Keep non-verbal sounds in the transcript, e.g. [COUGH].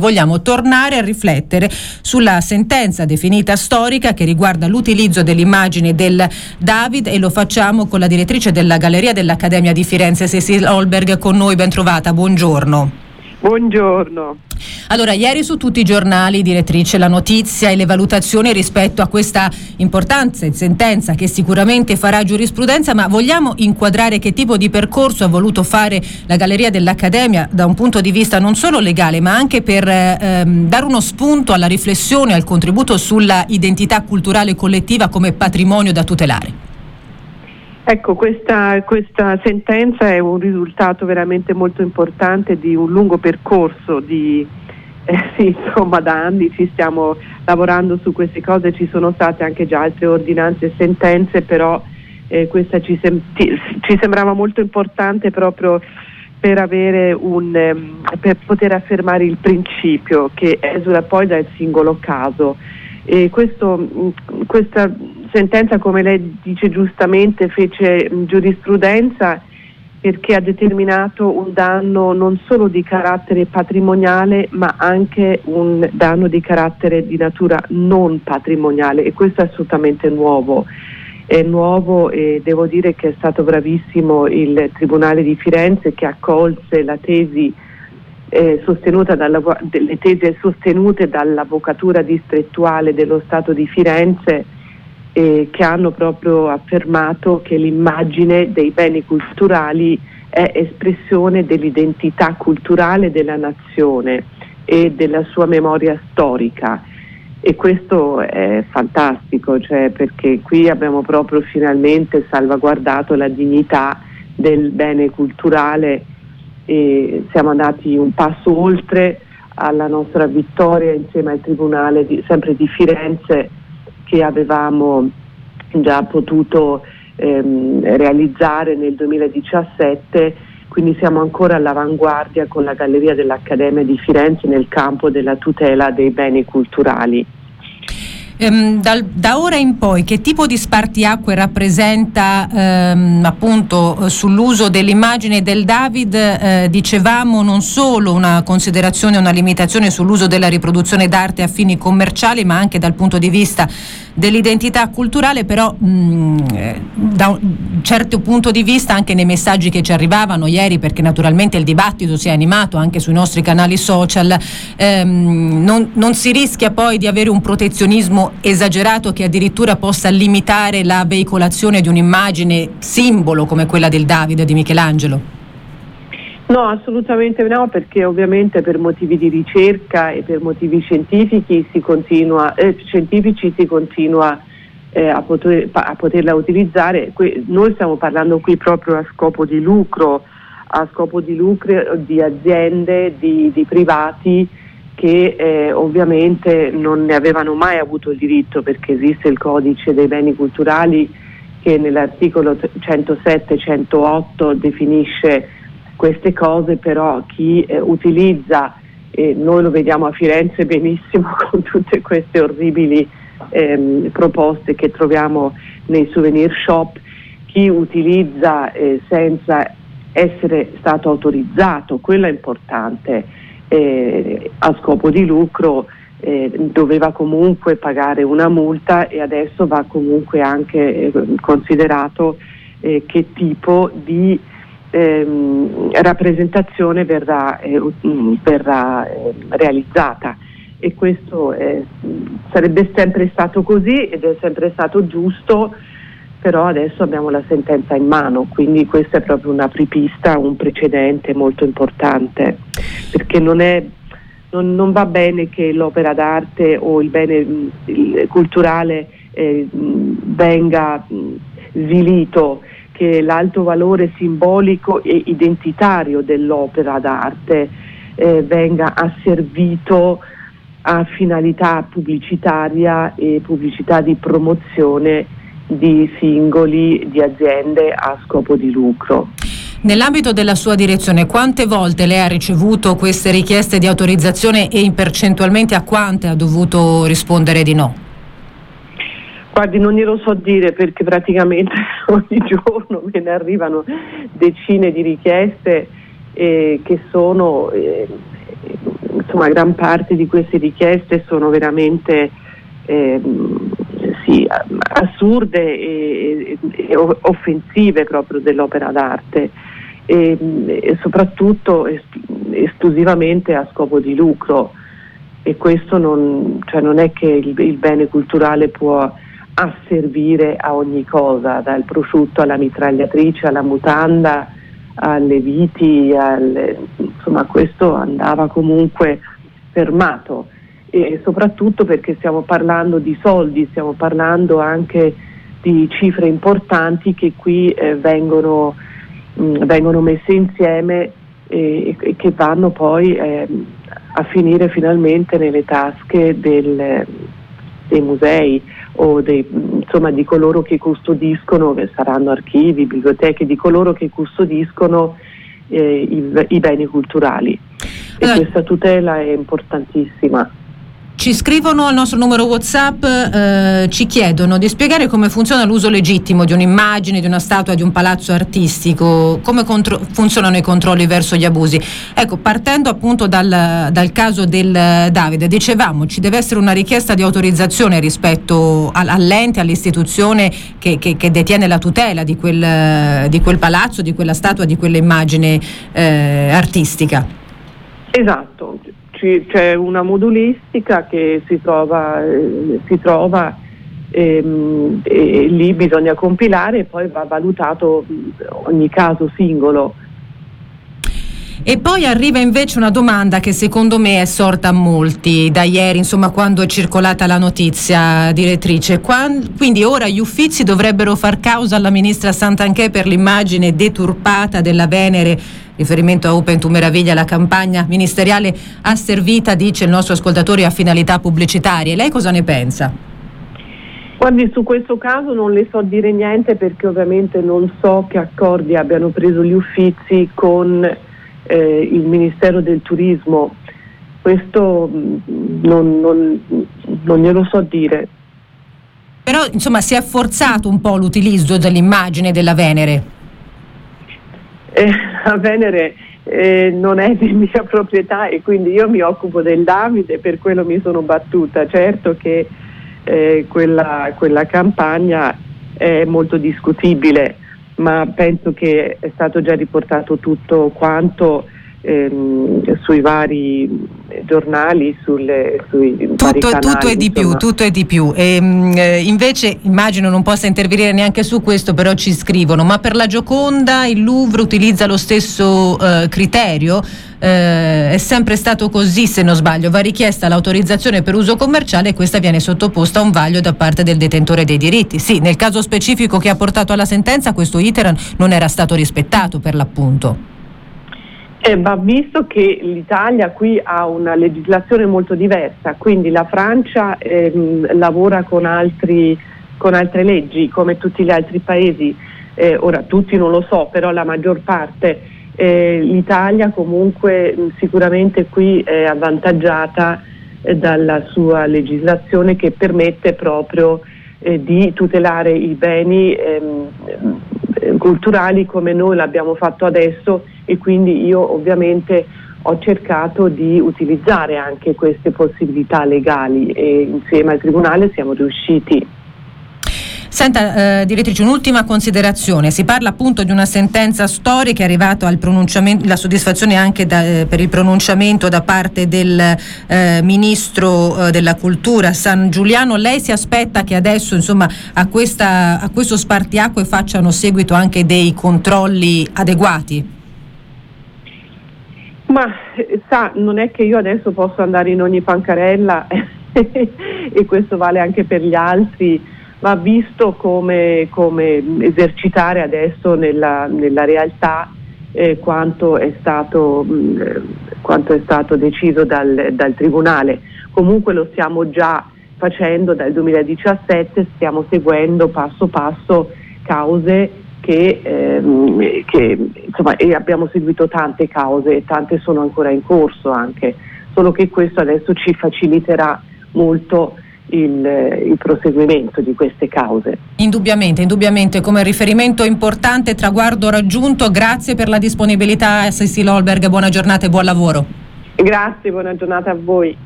Vogliamo tornare a riflettere sulla sentenza definita storica che riguarda l'utilizzo dell'immagine del David e lo facciamo con la direttrice della Galleria dell'Accademia di Firenze, Cecil Holberg, con noi. Ben trovata, buongiorno. Buongiorno. Allora, ieri su tutti i giornali, direttrice, la notizia e le valutazioni rispetto a questa importanza in sentenza che sicuramente farà giurisprudenza, ma vogliamo inquadrare che tipo di percorso ha voluto fare la Galleria dell'Accademia da un punto di vista non solo legale, ma anche per ehm, dare uno spunto alla riflessione, al contributo sulla identità culturale collettiva come patrimonio da tutelare. Ecco, questa, questa, sentenza è un risultato veramente molto importante di un lungo percorso di, eh, [LAUGHS] sì, insomma da anni ci stiamo lavorando su queste cose, ci sono state anche già altre ordinanze e sentenze, però eh, questa ci, sem- ci, sembrava molto importante proprio per, un, ehm, per poter affermare il principio che esula poi dal singolo caso. E questo, questa sentenza, come lei dice giustamente, fece giurisprudenza perché ha determinato un danno non solo di carattere patrimoniale ma anche un danno di carattere di natura non patrimoniale e questo è assolutamente nuovo. È nuovo e devo dire che è stato bravissimo il Tribunale di Firenze che accolse la tesi eh, dalla, le tesi sostenute dall'Avvocatura distrettuale dello Stato di Firenze eh, che hanno proprio affermato che l'immagine dei beni culturali è espressione dell'identità culturale della nazione e della sua memoria storica. E questo è fantastico, cioè perché qui abbiamo proprio finalmente salvaguardato la dignità del bene culturale e siamo andati un passo oltre alla nostra vittoria insieme al Tribunale di, sempre di Firenze che avevamo già potuto ehm, realizzare nel 2017, quindi siamo ancora all'avanguardia con la Galleria dell'Accademia di Firenze nel campo della tutela dei beni culturali. Ehm, dal, da ora in poi che tipo di spartiacque rappresenta ehm, appunto sull'uso dell'immagine del David? Eh, dicevamo non solo una considerazione, una limitazione sull'uso della riproduzione d'arte a fini commerciali, ma anche dal punto di vista dell'identità culturale, però mh, mm, eh, da un certo punto di vista anche nei messaggi che ci arrivavano ieri, perché naturalmente il dibattito si è animato anche sui nostri canali social, ehm, non, non si rischia poi di avere un protezionismo esagerato che addirittura possa limitare la veicolazione di un'immagine simbolo come quella del Davide di Michelangelo? No, assolutamente no, perché ovviamente per motivi di ricerca e per motivi scientifici si continua, eh, scientifici si continua eh, a, poter, a, poterla utilizzare. Que- noi stiamo parlando qui proprio a scopo di lucro, a scopo di lucro di aziende, di, di privati che eh, ovviamente non ne avevano mai avuto il diritto perché esiste il codice dei beni culturali che nell'articolo 107-108 definisce queste cose, però chi eh, utilizza, e noi lo vediamo a Firenze benissimo [LAUGHS] con tutte queste orribili ehm, proposte che troviamo nei souvenir shop, chi utilizza eh, senza essere stato autorizzato, quello è importante eh, a scopo di lucro eh, doveva comunque pagare una multa e adesso va comunque anche eh, considerato eh, che tipo di ehm, rappresentazione verrà, eh, mm, verrà eh, realizzata. E questo sarebbe sempre stato così ed è sempre stato giusto però adesso abbiamo la sentenza in mano, quindi questa è proprio un'apripista, un precedente molto importante, perché non, è, non, non va bene che l'opera d'arte o il bene il culturale eh, venga svilito, che l'alto valore simbolico e identitario dell'opera d'arte eh, venga asservito a finalità pubblicitaria e pubblicità di promozione di singoli, di aziende a scopo di lucro. Nell'ambito della sua direzione, quante volte lei ha ricevuto queste richieste di autorizzazione e percentualmente a quante ha dovuto rispondere di no? Guardi, non glielo so dire perché praticamente [LAUGHS] ogni giorno me ne arrivano decine di richieste eh, che sono eh, insomma gran parte di queste richieste sono veramente eh, sì, assurde e, e, offensive proprio dell'opera d'arte e, e soprattutto es, esclusivamente a scopo di lucro. E questo non, cioè non è che il, il, bene culturale può asservire a ogni cosa, dal prosciutto alla mitragliatrice, alla mutanda, alle viti, alle, insomma questo andava comunque fermato. E soprattutto perché stiamo parlando di soldi, stiamo parlando anche di cifre importanti che qui eh, vengono, mh, vengono, messe insieme e, e, che vanno poi eh, a finire finalmente nelle tasche del, dei musei o dei, insomma, di coloro che custodiscono, che saranno archivi, biblioteche, di coloro che custodiscono eh, i, i, beni culturali. E allora, questa tutela è importantissima. Ci scrivono al nostro numero WhatsApp, eh, ci chiedono di spiegare come funziona l'uso legittimo di un'immagine, di una statua, di un palazzo artistico, come contro- funzionano i controlli verso gli abusi. Ecco, partendo appunto dal, dal, caso del Davide, dicevamo ci deve essere una richiesta di autorizzazione rispetto al, all'ente, all'istituzione che, che, che, detiene la tutela di quel, di quel, palazzo, di quella statua, di quell'immagine eh, artistica. Esatto, ci, c'è una modulistica che si trova, eh, si trova ehm, e lì bisogna compilare e poi va valutato ogni caso singolo. E poi arriva invece una domanda che secondo me è sorta a molti da ieri, insomma, quando è circolata la notizia, direttrice. Quando, quindi ora gli uffizi dovrebbero far causa alla ministra Santanchè per l'immagine deturpata della Venere riferimento a Open to Meraviglia, la campagna ministeriale asservita, dice il nostro ascoltatore, a finalità pubblicitarie. Lei cosa ne pensa? Guardi, su questo caso non le so dire niente perché ovviamente non so che accordi abbiano preso gli uffizi con eh, il Ministero del Turismo. Questo mm, non, non, non glielo so dire. Però insomma si è forzato un po' l'utilizzo dell'immagine della Venere eh, la Venere eh, non è di mia proprietà e quindi io mi occupo del Davide, per quello mi sono battuta. Certo che eh, quella, quella campagna è molto discutibile, ma penso che è stato già riportato tutto quanto ehm, sui vari giornali, sulle, sui tutto, vari canali, tutto è di più, tutto è di più. E, ehm, eh, invece immagino non possa intervenire neanche su questo, però ci scrivono, ma per la Gioconda il Louvre utilizza lo stesso eh, criterio? Eh, è sempre stato così se non sbaglio, va richiesta l'autorizzazione per uso commerciale e questa viene sottoposta a un vaglio da parte del detentore dei diritti. Sì, nel caso specifico che ha portato alla sentenza questo iter non era stato rispettato per l'appunto. Eh, va visto che l'Italia qui ha una legislazione molto diversa, quindi la Francia ehm, lavora con, altri, con, altre leggi come tutti gli altri paesi, eh, ora tutti non lo so, però la maggior parte, eh, l'Italia comunque mh, sicuramente qui è avvantaggiata eh, dalla sua legislazione che permette proprio eh, di tutelare i beni ehm, culturali come noi l'abbiamo fatto adesso e quindi io ovviamente ho cercato di utilizzare anche queste possibilità legali e insieme al Tribunale siamo riusciti Senta, eh, direttrice, un'ultima considerazione. Si parla appunto di una sentenza storica, è pronunciamento, la soddisfazione anche da, eh, per il pronunciamento da parte del eh, Ministro eh, della Cultura San Giuliano. Lei si aspetta che adesso insomma, a, questa, a questo spartiacque facciano seguito anche dei controlli adeguati? Ma sa, non è che io adesso posso andare in ogni pancarella [LAUGHS] e questo vale anche per gli altri, va visto come, come esercitare adesso nella, nella realtà eh, quanto, è stato, mh, mm, quanto, è stato, deciso dal, dal Tribunale. Comunque lo stiamo già facendo dal 2017, stiamo seguendo passo passo cause che, ehm, che insomma, abbiamo seguito tante cause e tante sono ancora in corso anche, solo che questo adesso ci faciliterà molto il, il, proseguimento di queste cause. Indubbiamente, indubbiamente come riferimento importante, traguardo raggiunto, grazie per la disponibilità Cecil Holberg, buona giornata e buon lavoro. Grazie, buona giornata a voi.